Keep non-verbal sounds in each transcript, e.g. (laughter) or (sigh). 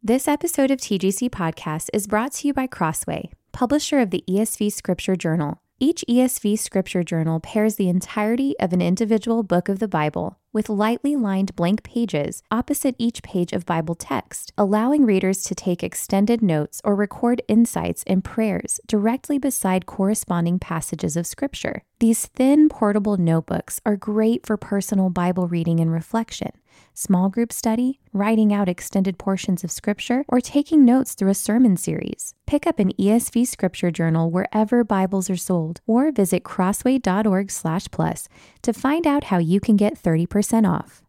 This episode of TGC Podcast is brought to you by Crossway, publisher of the ESV Scripture Journal. Each ESV Scripture Journal pairs the entirety of an individual book of the Bible with lightly lined blank pages opposite each page of Bible text, allowing readers to take extended notes or record insights and prayers directly beside corresponding passages of Scripture. These thin, portable notebooks are great for personal Bible reading and reflection small group study, writing out extended portions of scripture, or taking notes through a sermon series. Pick up an ESV scripture journal wherever Bibles are sold or visit crossway.org/plus to find out how you can get 30% off.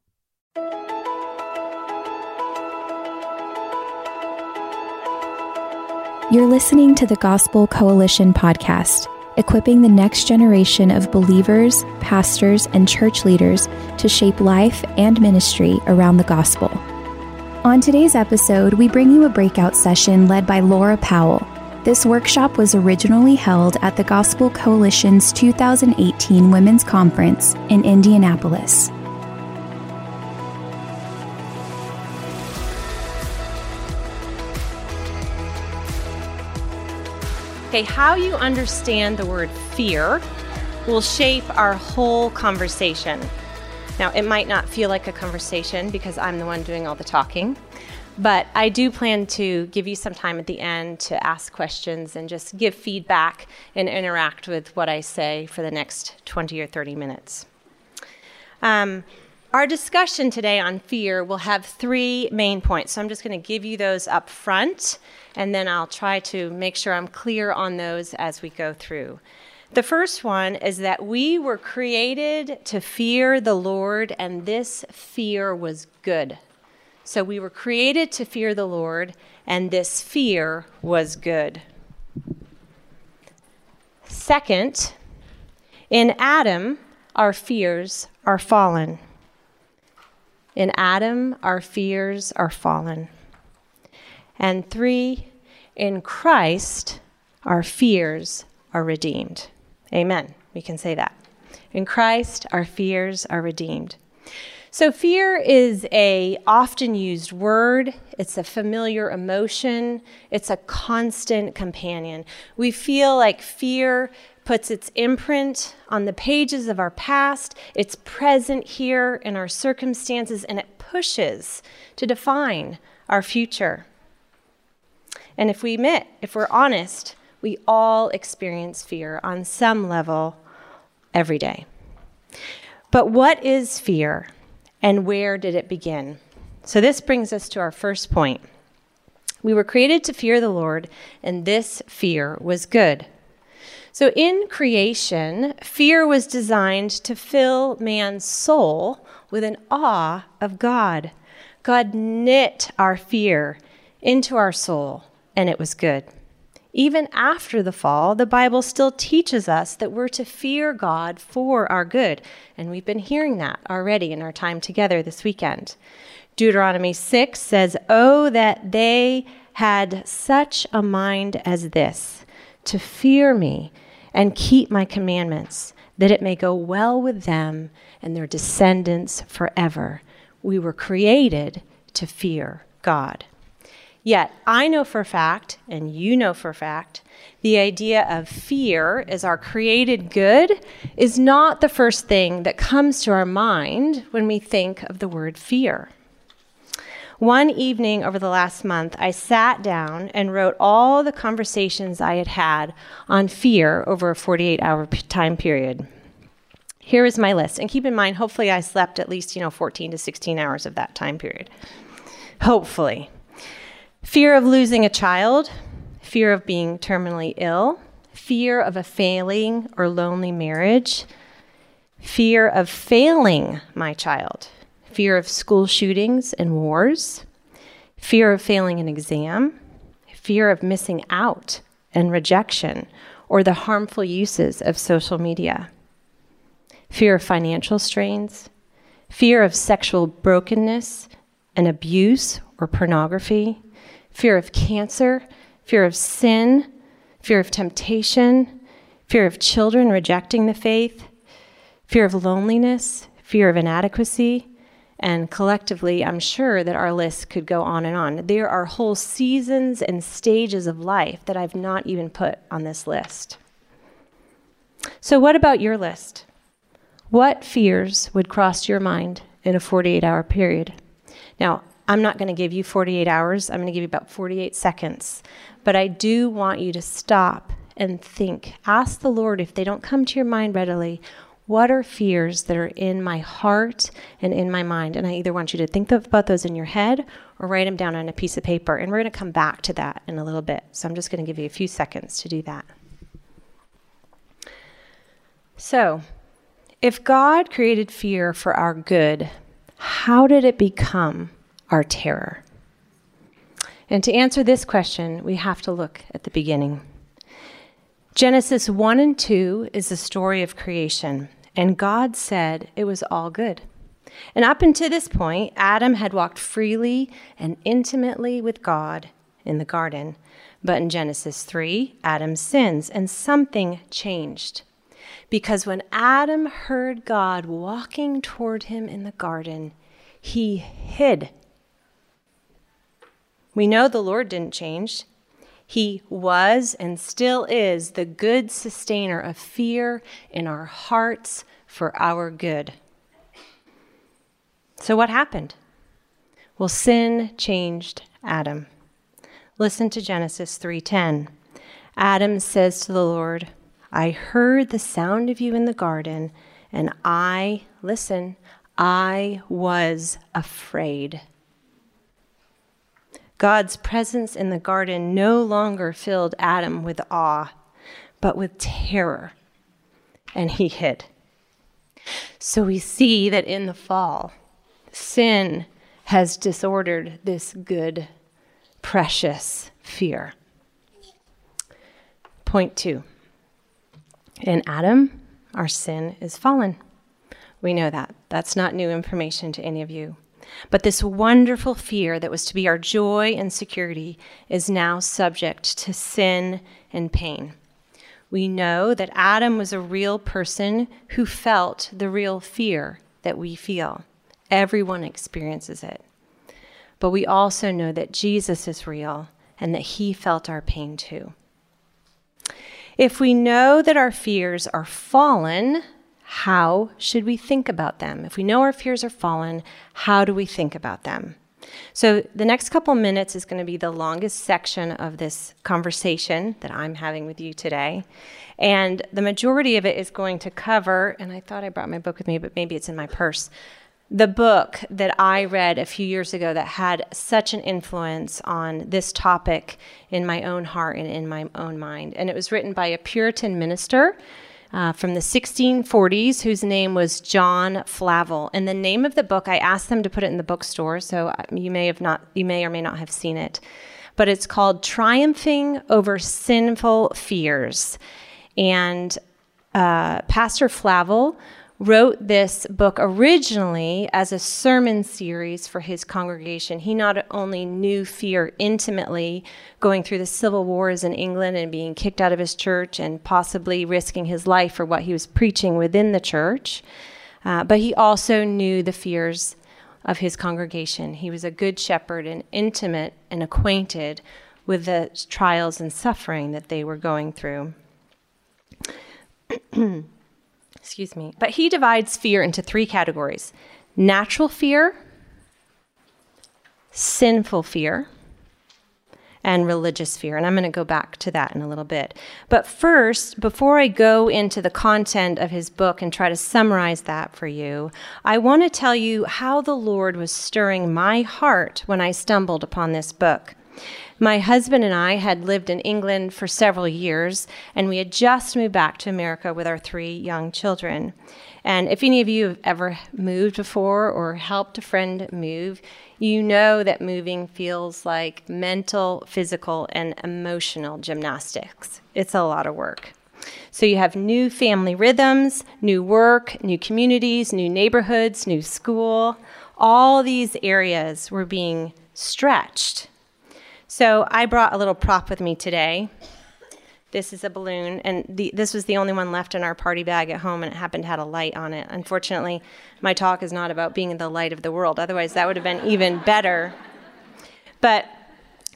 You're listening to the Gospel Coalition podcast equipping the next generation of believers, pastors, and church leaders to shape life and ministry around the gospel. On today's episode, we bring you a breakout session led by Laura Powell. This workshop was originally held at the Gospel Coalition's 2018 Women's Conference in Indianapolis. Okay, how you understand the word fear will shape our whole conversation. Now, it might not feel like a conversation because I'm the one doing all the talking, but I do plan to give you some time at the end to ask questions and just give feedback and interact with what I say for the next 20 or 30 minutes. Um, our discussion today on fear will have three main points. So I'm just going to give you those up front, and then I'll try to make sure I'm clear on those as we go through. The first one is that we were created to fear the Lord, and this fear was good. So we were created to fear the Lord, and this fear was good. Second, in Adam, our fears are fallen. In Adam, our fears are fallen. And three, in Christ, our fears are redeemed. Amen. We can say that. In Christ, our fears are redeemed. So fear is a often used word. It's a familiar emotion. It's a constant companion. We feel like fear puts its imprint on the pages of our past. It's present here in our circumstances, and it pushes to define our future. And if we admit, if we're honest, we all experience fear on some level every day. But what is fear, and where did it begin? So, this brings us to our first point. We were created to fear the Lord, and this fear was good. So, in creation, fear was designed to fill man's soul with an awe of God. God knit our fear into our soul, and it was good. Even after the fall, the Bible still teaches us that we're to fear God for our good. And we've been hearing that already in our time together this weekend. Deuteronomy 6 says, Oh, that they had such a mind as this to fear me and keep my commandments, that it may go well with them and their descendants forever. We were created to fear God. Yet, I know for a fact, and you know for a fact, the idea of fear as our created good is not the first thing that comes to our mind when we think of the word fear. One evening over the last month, I sat down and wrote all the conversations I had had on fear over a 48 hour time period. Here is my list. And keep in mind, hopefully, I slept at least, you know, 14 to 16 hours of that time period. hopefully. Fear of losing a child, fear of being terminally ill, fear of a failing or lonely marriage, fear of failing my child, fear of school shootings and wars, fear of failing an exam, fear of missing out and rejection, or the harmful uses of social media, fear of financial strains, fear of sexual brokenness and abuse or pornography, fear of cancer, fear of sin, fear of temptation, fear of children rejecting the faith, fear of loneliness, fear of inadequacy, and collectively, I'm sure that our list could go on and on. There are whole seasons and stages of life that I've not even put on this list. So, what about your list? What fears would cross your mind in a 48 hour period? Now, I'm not going to give you 48 hours, I'm going to give you about 48 seconds. But I do want you to stop and think. Ask the Lord if they don't come to your mind readily. What are fears that are in my heart and in my mind? And I either want you to think about those in your head or write them down on a piece of paper. And we're going to come back to that in a little bit. So I'm just going to give you a few seconds to do that. So, if God created fear for our good, how did it become our terror? And to answer this question, we have to look at the beginning. Genesis 1 and 2 is the story of creation, and God said it was all good. And up until this point, Adam had walked freely and intimately with God in the garden. But in Genesis 3, Adam sins, and something changed. Because when Adam heard God walking toward him in the garden, he hid. We know the Lord didn't change. He was and still is the good sustainer of fear in our hearts for our good. So, what happened? Well, sin changed Adam. Listen to Genesis 3:10. Adam says to the Lord, I heard the sound of you in the garden, and I, listen, I was afraid. God's presence in the garden no longer filled Adam with awe, but with terror, and he hid. So we see that in the fall, sin has disordered this good, precious fear. Point two in Adam, our sin is fallen. We know that. That's not new information to any of you. But this wonderful fear that was to be our joy and security is now subject to sin and pain. We know that Adam was a real person who felt the real fear that we feel. Everyone experiences it. But we also know that Jesus is real and that he felt our pain too. If we know that our fears are fallen, how should we think about them? If we know our fears are fallen, how do we think about them? So, the next couple minutes is going to be the longest section of this conversation that I'm having with you today. And the majority of it is going to cover, and I thought I brought my book with me, but maybe it's in my purse the book that I read a few years ago that had such an influence on this topic in my own heart and in my own mind. And it was written by a Puritan minister uh, from the 1640s whose name was John Flavel. And the name of the book, I asked them to put it in the bookstore, so uh, you may have not, you may or may not have seen it. But it's called Triumphing Over Sinful Fears. And uh, Pastor Flavel wrote this book originally as a sermon series for his congregation. He not only knew fear intimately, going through the civil wars in England and being kicked out of his church and possibly risking his life for what he was preaching within the church, uh, but he also knew the fears of his congregation. He was a good shepherd and intimate and acquainted with the trials and suffering that they were going through. (clears throat) Excuse me. But he divides fear into three categories natural fear, sinful fear, and religious fear. And I'm going to go back to that in a little bit. But first, before I go into the content of his book and try to summarize that for you, I want to tell you how the Lord was stirring my heart when I stumbled upon this book. My husband and I had lived in England for several years, and we had just moved back to America with our three young children. And if any of you have ever moved before or helped a friend move, you know that moving feels like mental, physical, and emotional gymnastics. It's a lot of work. So you have new family rhythms, new work, new communities, new neighborhoods, new school. All these areas were being stretched so I brought a little prop with me today. This is a balloon, and the, this was the only one left in our party bag at home, and it happened to have a light on it. Unfortunately, my talk is not about being in the light of the world. Otherwise, that would have been even better. But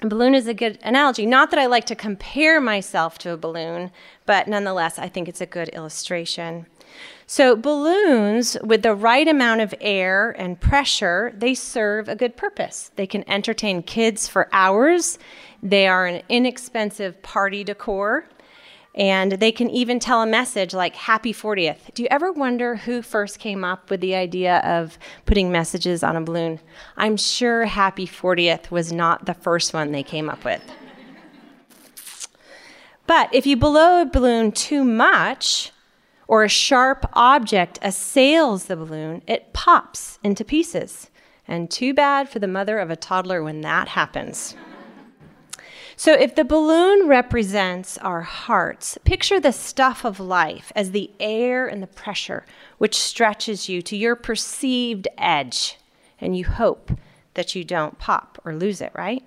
a balloon is a good analogy. Not that I like to compare myself to a balloon, but nonetheless, I think it's a good illustration. So balloons with the right amount of air and pressure, they serve a good purpose. They can entertain kids for hours. They are an inexpensive party decor. And they can even tell a message like happy 40th. Do you ever wonder who first came up with the idea of putting messages on a balloon? I'm sure happy 40th was not the first one they came up with. But if you blow a balloon too much, or a sharp object assails the balloon, it pops into pieces. And too bad for the mother of a toddler when that happens. So, if the balloon represents our hearts, picture the stuff of life as the air and the pressure which stretches you to your perceived edge, and you hope that you don't pop or lose it, right?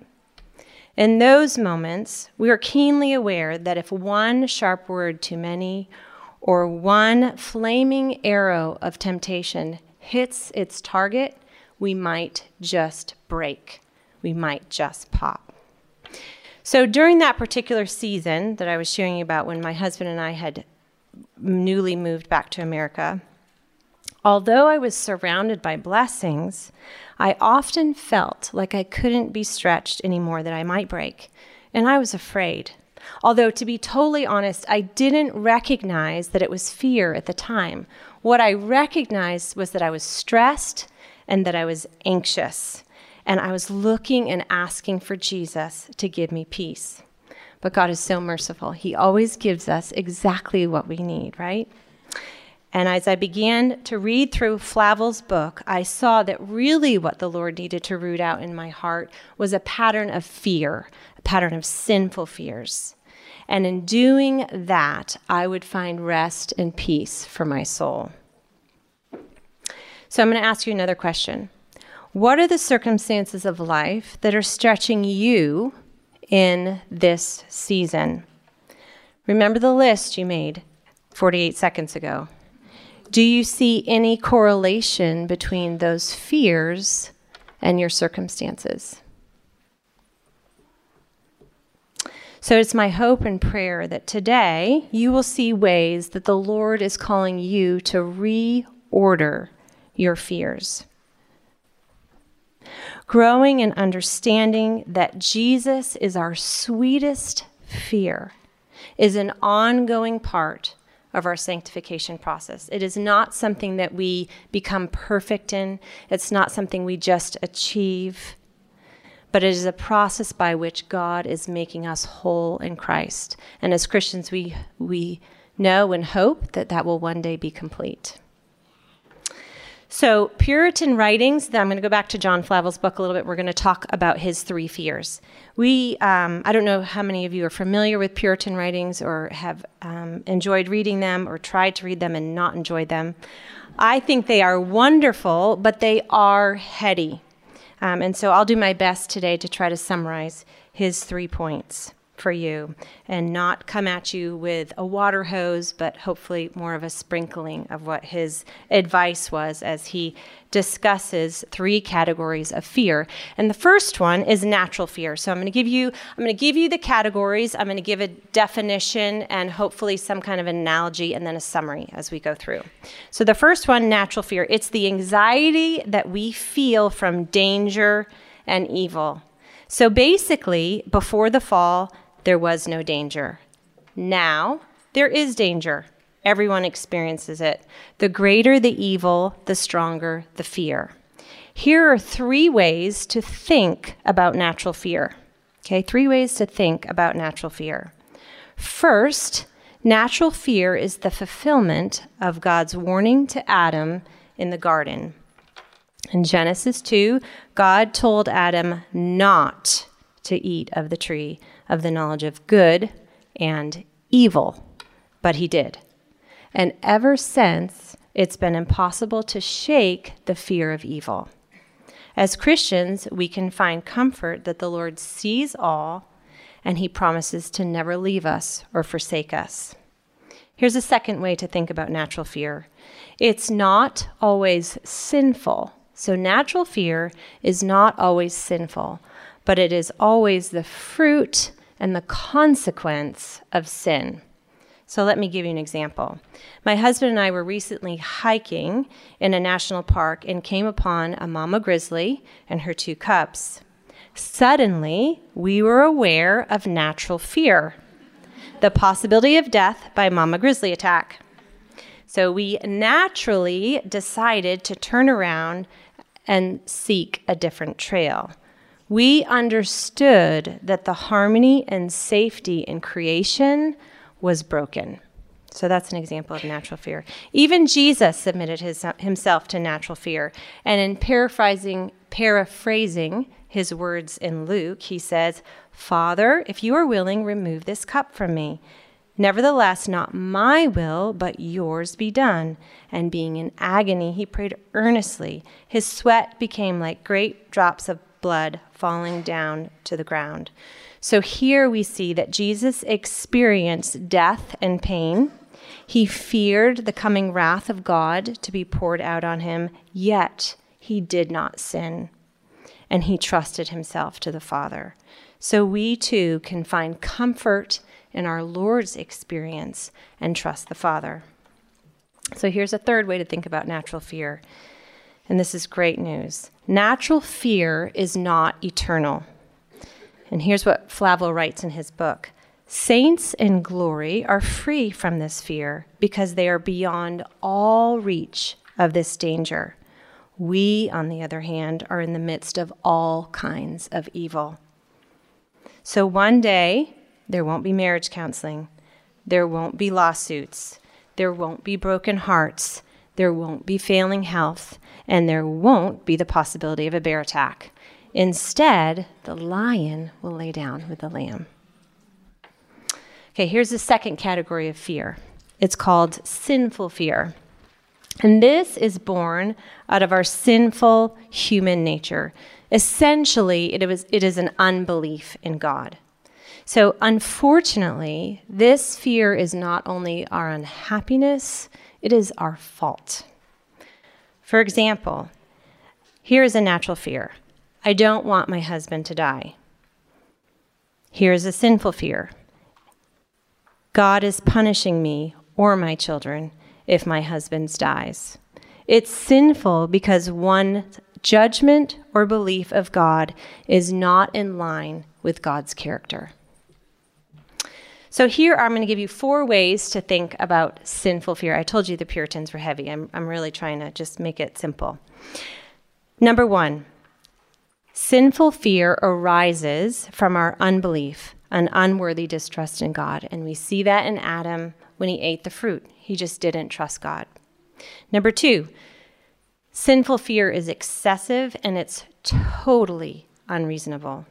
In those moments, we are keenly aware that if one sharp word too many or one flaming arrow of temptation hits its target, we might just break. We might just pop. So during that particular season that I was sharing about when my husband and I had newly moved back to America, although I was surrounded by blessings, I often felt like I couldn't be stretched anymore, that I might break. And I was afraid. Although, to be totally honest, I didn't recognize that it was fear at the time. What I recognized was that I was stressed and that I was anxious. And I was looking and asking for Jesus to give me peace. But God is so merciful. He always gives us exactly what we need, right? And as I began to read through Flavel's book, I saw that really what the Lord needed to root out in my heart was a pattern of fear, a pattern of sinful fears. And in doing that, I would find rest and peace for my soul. So I'm going to ask you another question. What are the circumstances of life that are stretching you in this season? Remember the list you made 48 seconds ago. Do you see any correlation between those fears and your circumstances? So it's my hope and prayer that today you will see ways that the Lord is calling you to reorder your fears. Growing in understanding that Jesus is our sweetest fear is an ongoing part of our sanctification process. It is not something that we become perfect in, it's not something we just achieve but it is a process by which God is making us whole in Christ. And as Christians, we, we know and hope that that will one day be complete. So, Puritan writings, I'm going to go back to John Flavel's book a little bit. We're going to talk about his three fears. We, um, I don't know how many of you are familiar with Puritan writings or have um, enjoyed reading them or tried to read them and not enjoyed them. I think they are wonderful, but they are heady. Um, and so I'll do my best today to try to summarize his three points for you and not come at you with a water hose, but hopefully more of a sprinkling of what his advice was as he discusses three categories of fear. And the first one is natural fear. So I'm going to give you I'm going to give you the categories, I'm going to give a definition and hopefully some kind of analogy and then a summary as we go through. So the first one, natural fear, it's the anxiety that we feel from danger and evil. So basically, before the fall, there was no danger. Now, there is danger. Everyone experiences it. The greater the evil, the stronger the fear. Here are three ways to think about natural fear. Okay, three ways to think about natural fear. First, natural fear is the fulfillment of God's warning to Adam in the garden. In Genesis 2, God told Adam not to eat of the tree of the knowledge of good and evil, but he did. And ever since, it's been impossible to shake the fear of evil. As Christians, we can find comfort that the Lord sees all and he promises to never leave us or forsake us. Here's a second way to think about natural fear it's not always sinful. So, natural fear is not always sinful, but it is always the fruit and the consequence of sin. So let me give you an example. My husband and I were recently hiking in a national park and came upon a mama grizzly and her two cubs. Suddenly, we were aware of natural fear the possibility of death by mama grizzly attack. So we naturally decided to turn around and seek a different trail. We understood that the harmony and safety in creation was broken. So that's an example of natural fear. Even Jesus submitted his, himself to natural fear. And in paraphrasing, paraphrasing his words in Luke, he says, Father, if you are willing, remove this cup from me. Nevertheless, not my will, but yours be done. And being in agony, he prayed earnestly. His sweat became like great drops of blood falling down to the ground. So here we see that Jesus experienced death and pain. He feared the coming wrath of God to be poured out on him, yet he did not sin. And he trusted himself to the Father. So we too can find comfort in our Lord's experience and trust the Father. So here's a third way to think about natural fear. And this is great news. Natural fear is not eternal. And here's what Flavel writes in his book Saints in glory are free from this fear because they are beyond all reach of this danger. We, on the other hand, are in the midst of all kinds of evil. So one day, there won't be marriage counseling, there won't be lawsuits, there won't be broken hearts, there won't be failing health, and there won't be the possibility of a bear attack. Instead, the lion will lay down with the lamb. Okay, here's the second category of fear it's called sinful fear. And this is born out of our sinful human nature. Essentially, it is, it is an unbelief in God. So, unfortunately, this fear is not only our unhappiness, it is our fault. For example, here is a natural fear I don't want my husband to die. Here's a sinful fear God is punishing me or my children if my husband dies. It's sinful because one judgment or belief of God is not in line with God's character. So, here I'm going to give you four ways to think about sinful fear. I told you the Puritans were heavy. I'm, I'm really trying to just make it simple. Number one, Sinful fear arises from our unbelief, an unworthy distrust in God. And we see that in Adam when he ate the fruit. He just didn't trust God. Number two, sinful fear is excessive and it's totally unreasonable.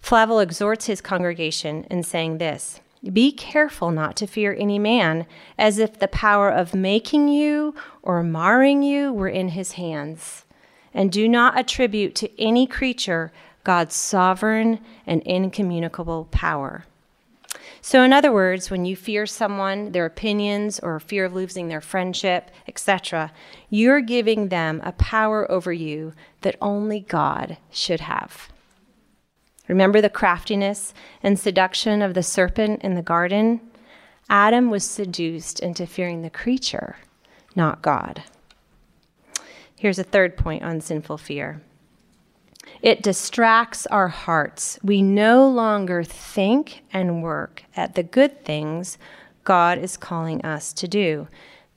Flavel exhorts his congregation in saying this Be careful not to fear any man, as if the power of making you or marring you were in his hands and do not attribute to any creature God's sovereign and incommunicable power. So, in other words, when you fear someone, their opinions, or fear of losing their friendship, etc., you're giving them a power over you that only God should have. Remember the craftiness and seduction of the serpent in the garden? Adam was seduced into fearing the creature, not God. Here's a third point on sinful fear It distracts our hearts. We no longer think and work at the good things God is calling us to do.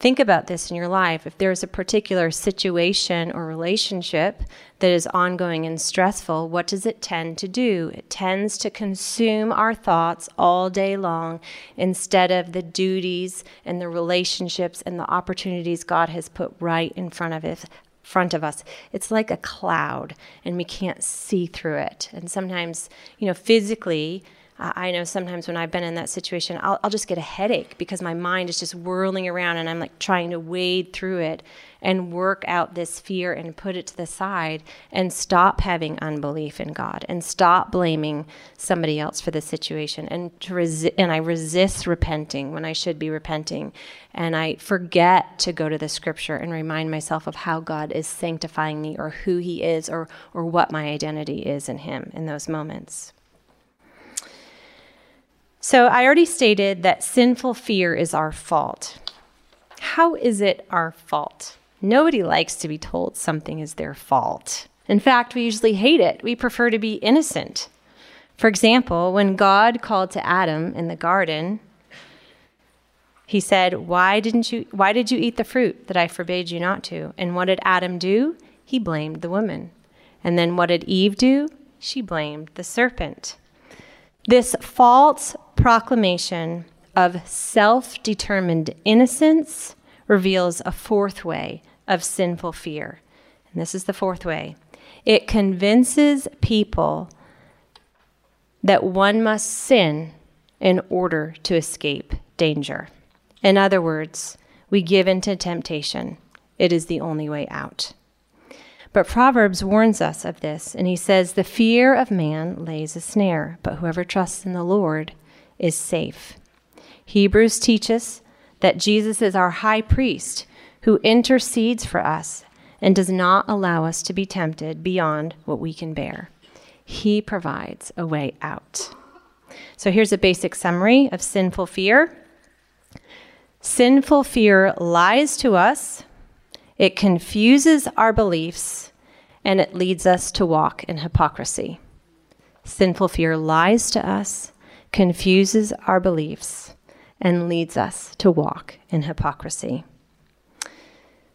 Think about this in your life. If there's a particular situation or relationship that is ongoing and stressful, what does it tend to do? It tends to consume our thoughts all day long instead of the duties and the relationships and the opportunities God has put right in front of it, front of us. It's like a cloud and we can't see through it. And sometimes, you know, physically, I know sometimes when I've been in that situation, I'll, I'll, just get a headache because my mind is just whirling around and I'm like trying to wade through it and work out this fear and put it to the side and stop having unbelief in God and stop blaming somebody else for the situation and to resi- and I resist repenting when I should be repenting and I forget to go to the scripture and remind myself of how God is sanctifying me or who he is or or what my identity is in him in those moments. So I already stated that sinful fear is our fault. How is it our fault? Nobody likes to be told something is their fault. In fact, we usually hate it. We prefer to be innocent. For example, when God called to Adam in the garden, he said, "Why didn't you why did you eat the fruit that I forbade you not to?" And what did Adam do? He blamed the woman. And then what did Eve do? She blamed the serpent. This false proclamation of self determined innocence reveals a fourth way of sinful fear. And this is the fourth way it convinces people that one must sin in order to escape danger. In other words, we give in to temptation. It is the only way out. But Proverbs warns us of this, and he says, The fear of man lays a snare, but whoever trusts in the Lord is safe. Hebrews teaches that Jesus is our high priest who intercedes for us and does not allow us to be tempted beyond what we can bear. He provides a way out. So here's a basic summary of sinful fear. Sinful fear lies to us it confuses our beliefs and it leads us to walk in hypocrisy. Sinful fear lies to us, confuses our beliefs, and leads us to walk in hypocrisy.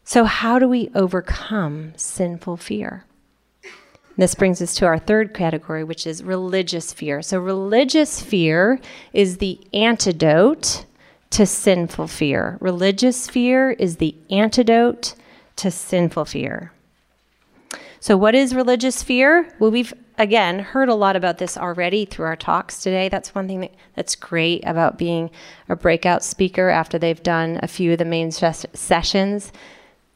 So, how do we overcome sinful fear? This brings us to our third category, which is religious fear. So, religious fear is the antidote to sinful fear. Religious fear is the antidote to sinful fear. So, what is religious fear? Well, we've again heard a lot about this already through our talks today. That's one thing that, that's great about being a breakout speaker after they've done a few of the main ses- sessions.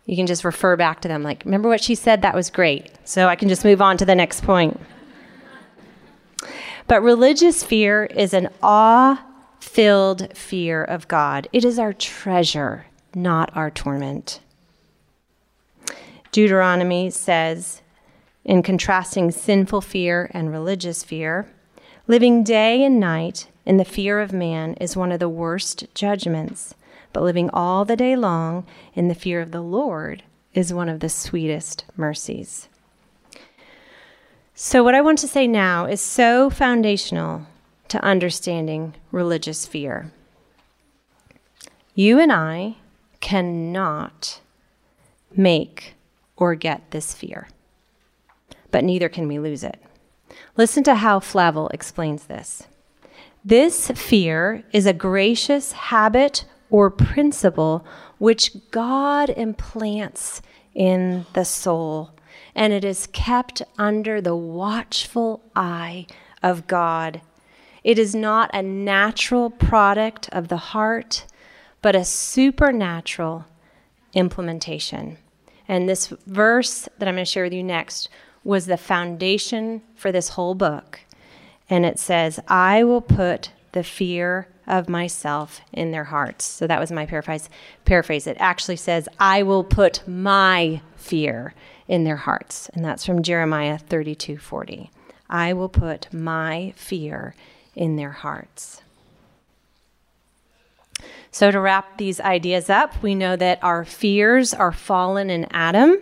You can just refer back to them, like, remember what she said? That was great. So I can just move on to the next point. But religious fear is an awe filled fear of God, it is our treasure, not our torment. Deuteronomy says, in contrasting sinful fear and religious fear, living day and night in the fear of man is one of the worst judgments, but living all the day long in the fear of the Lord is one of the sweetest mercies. So, what I want to say now is so foundational to understanding religious fear. You and I cannot make or get this fear. But neither can we lose it. Listen to how Flavel explains this. This fear is a gracious habit or principle which God implants in the soul, and it is kept under the watchful eye of God. It is not a natural product of the heart, but a supernatural implementation. And this verse that I'm going to share with you next was the foundation for this whole book. And it says, I will put the fear of myself in their hearts. So that was my paraphrase. Paraphrase. It actually says, I will put my fear in their hearts. And that's from Jeremiah 32 40. I will put my fear in their hearts. So, to wrap these ideas up, we know that our fears are fallen in Adam,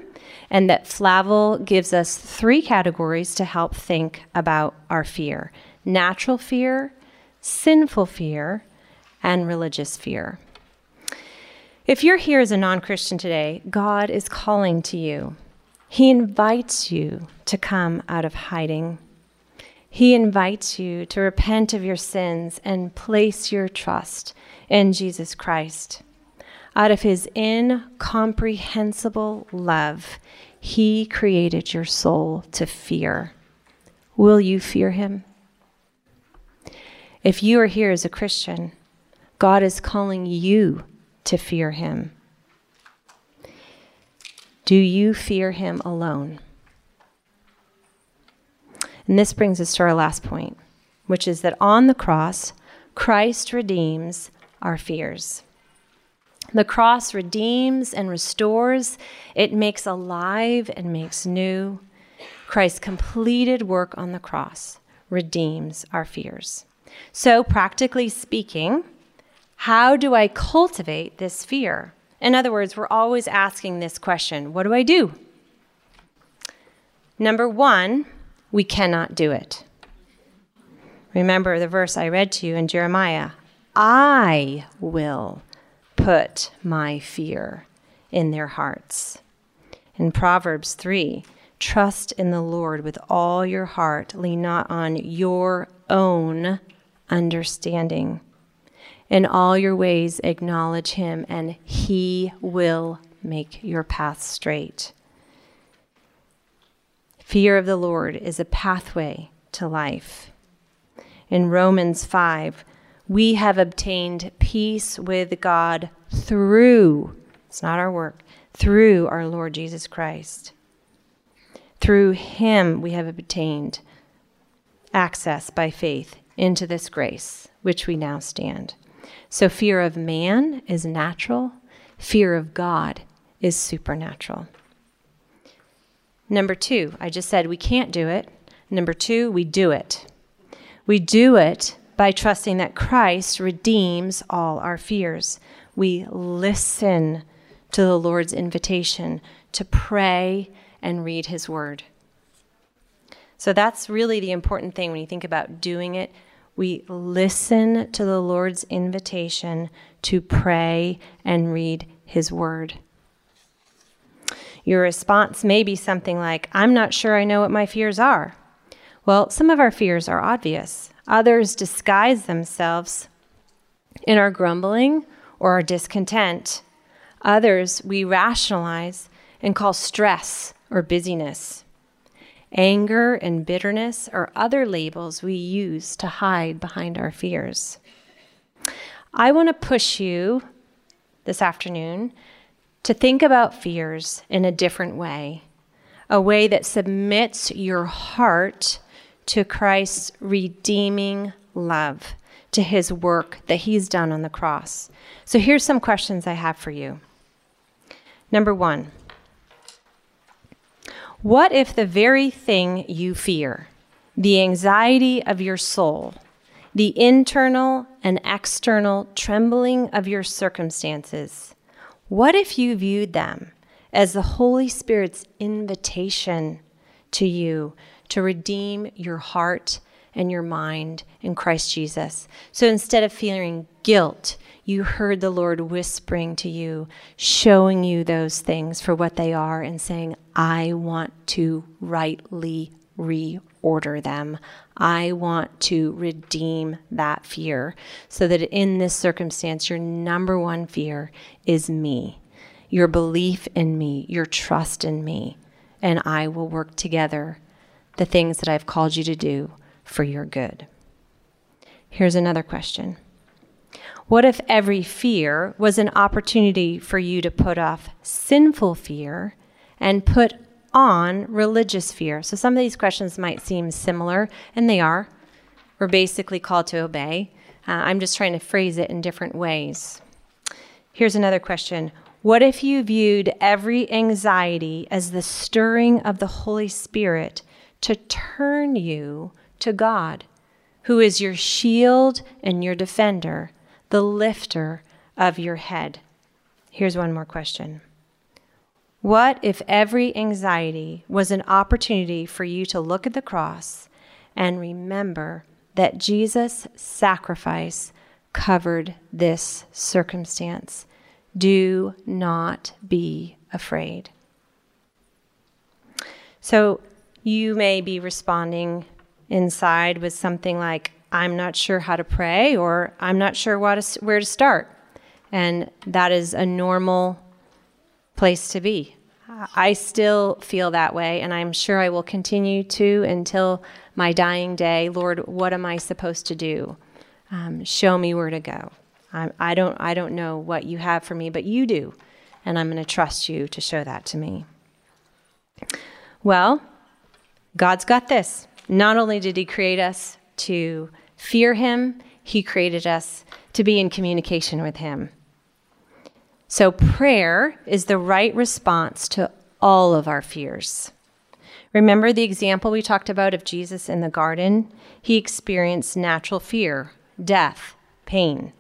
and that Flavel gives us three categories to help think about our fear natural fear, sinful fear, and religious fear. If you're here as a non Christian today, God is calling to you. He invites you to come out of hiding. He invites you to repent of your sins and place your trust in Jesus Christ. Out of his incomprehensible love, he created your soul to fear. Will you fear him? If you are here as a Christian, God is calling you to fear him. Do you fear him alone? And this brings us to our last point, which is that on the cross, Christ redeems our fears. The cross redeems and restores, it makes alive and makes new. Christ's completed work on the cross redeems our fears. So, practically speaking, how do I cultivate this fear? In other words, we're always asking this question what do I do? Number one, we cannot do it. Remember the verse I read to you in Jeremiah I will put my fear in their hearts. In Proverbs 3, trust in the Lord with all your heart, lean not on your own understanding. In all your ways, acknowledge him, and he will make your path straight. Fear of the Lord is a pathway to life. In Romans 5, we have obtained peace with God through, it's not our work, through our Lord Jesus Christ. Through him we have obtained access by faith into this grace, which we now stand. So fear of man is natural, fear of God is supernatural. Number two, I just said we can't do it. Number two, we do it. We do it by trusting that Christ redeems all our fears. We listen to the Lord's invitation to pray and read his word. So that's really the important thing when you think about doing it we listen to the Lord's invitation to pray and read His Word. Your response may be something like, I'm not sure I know what my fears are. Well, some of our fears are obvious, others disguise themselves in our grumbling or our discontent. Others we rationalize and call stress or busyness. Anger and bitterness are other labels we use to hide behind our fears. I want to push you this afternoon to think about fears in a different way, a way that submits your heart to Christ's redeeming love, to his work that he's done on the cross. So here's some questions I have for you. Number one, what if the very thing you fear, the anxiety of your soul, the internal and external trembling of your circumstances, what if you viewed them as the Holy Spirit's invitation to you to redeem your heart and your mind in Christ Jesus? So instead of feeling guilt, you heard the Lord whispering to you, showing you those things for what they are, and saying, I want to rightly reorder them. I want to redeem that fear so that in this circumstance, your number one fear is me, your belief in me, your trust in me, and I will work together the things that I've called you to do for your good. Here's another question. What if every fear was an opportunity for you to put off sinful fear and put on religious fear? So some of these questions might seem similar, and they are. We're basically called to obey. Uh, I'm just trying to phrase it in different ways. Here's another question What if you viewed every anxiety as the stirring of the Holy Spirit to turn you to God, who is your shield and your defender? the lifter of your head. Here's one more question. What if every anxiety was an opportunity for you to look at the cross and remember that Jesus' sacrifice covered this circumstance? Do not be afraid. So you may be responding inside with something like, I'm not sure how to pray, or I'm not sure to, where to start. And that is a normal place to be. I still feel that way, and I'm sure I will continue to until my dying day. Lord, what am I supposed to do? Um, show me where to go. I, I, don't, I don't know what you have for me, but you do, and I'm going to trust you to show that to me. Well, God's got this. Not only did He create us to fear Him, He created us to be in communication with Him. So, prayer is the right response to all of our fears. Remember the example we talked about of Jesus in the garden? He experienced natural fear, death, pain.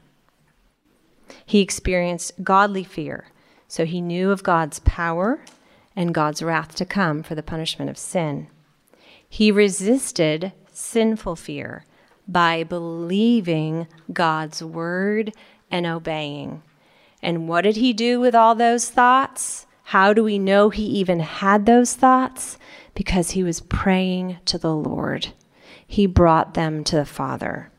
He experienced godly fear, so he knew of God's power and God's wrath to come for the punishment of sin. He resisted sinful fear by believing God's word and obeying. And what did he do with all those thoughts? How do we know he even had those thoughts? Because he was praying to the Lord. He brought them to the Father.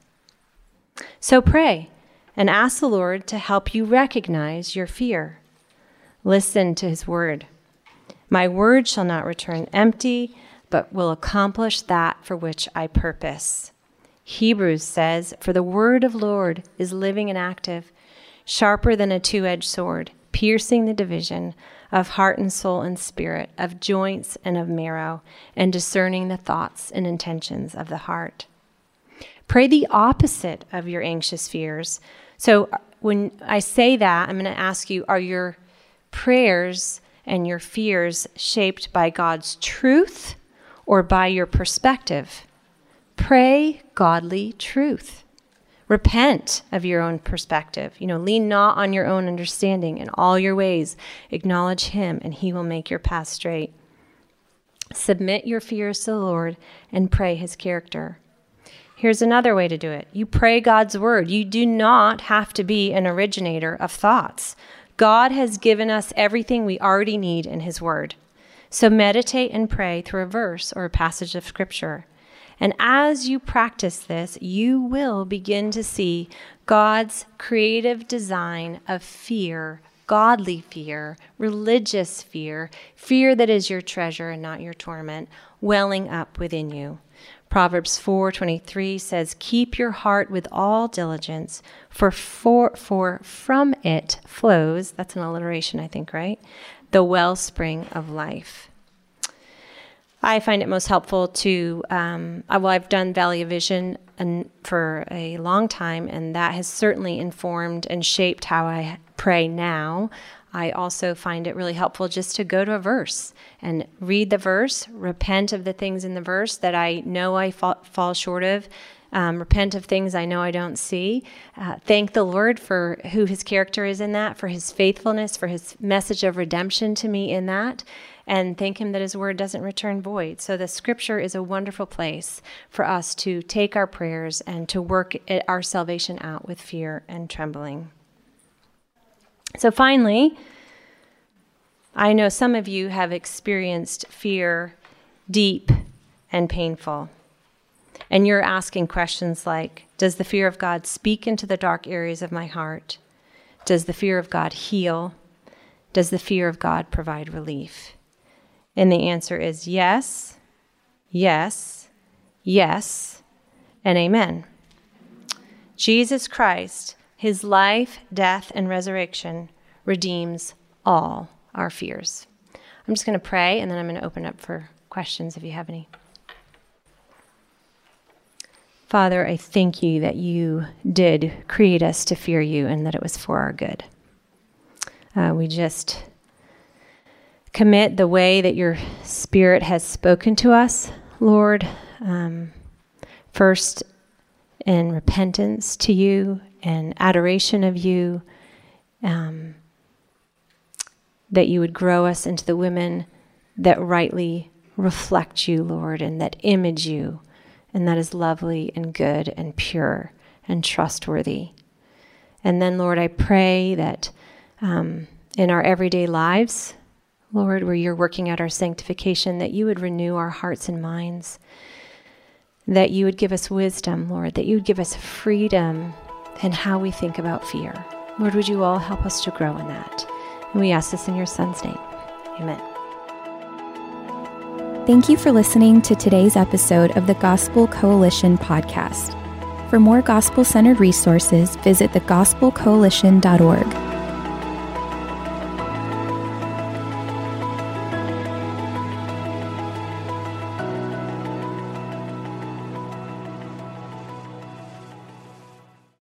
So pray and ask the Lord to help you recognize your fear. Listen to his word. My word shall not return empty, but will accomplish that for which I purpose. Hebrews says, For the word of Lord is living and active sharper than a two edged sword, piercing the division of heart and soul and spirit, of joints and of marrow, and discerning the thoughts and intentions of the heart. Pray the opposite of your anxious fears. So, uh, when I say that, I'm going to ask you are your prayers and your fears shaped by God's truth or by your perspective? Pray godly truth. Repent of your own perspective. You know, lean not on your own understanding. In all your ways, acknowledge Him, and He will make your path straight. Submit your fears to the Lord and pray His character. Here's another way to do it you pray God's word. You do not have to be an originator of thoughts. God has given us everything we already need in His word. So meditate and pray through a verse or a passage of Scripture. And as you practice this, you will begin to see God's creative design of fear, godly fear, religious fear, fear that is your treasure and not your torment, welling up within you. Proverbs 4:23 says, "Keep your heart with all diligence, for for for from it flows, that's an alliteration I think, right? The wellspring of life." I find it most helpful to, um, well, I've done Valley of Vision and for a long time, and that has certainly informed and shaped how I pray now. I also find it really helpful just to go to a verse and read the verse, repent of the things in the verse that I know I fall, fall short of, um, repent of things I know I don't see. Uh, thank the Lord for who His character is in that, for His faithfulness, for His message of redemption to me in that, and thank Him that His word doesn't return void. So the scripture is a wonderful place for us to take our prayers and to work our salvation out with fear and trembling. So finally, I know some of you have experienced fear deep and painful. And you're asking questions like Does the fear of God speak into the dark areas of my heart? Does the fear of God heal? Does the fear of God provide relief? And the answer is yes, yes, yes, and amen. Jesus Christ, his life, death, and resurrection redeems all our fears. I'm just going to pray and then I'm going to open up for questions if you have any. Father, I thank you that you did create us to fear you and that it was for our good. Uh, we just commit the way that your Spirit has spoken to us, Lord, um, first in repentance to you and adoration of you um, that you would grow us into the women that rightly reflect you, Lord, and that image you, and that is lovely and good and pure and trustworthy. And then, Lord, I pray that um, in our everyday lives, Lord, where you're working out our sanctification, that you would renew our hearts and minds, that you would give us wisdom, Lord, that you would give us freedom in how we think about fear. Lord, would you all help us to grow in that? And we ask this in your Son's name. Amen. Thank you for listening to today's episode of the Gospel Coalition podcast. For more gospel centered resources, visit thegospelcoalition.org.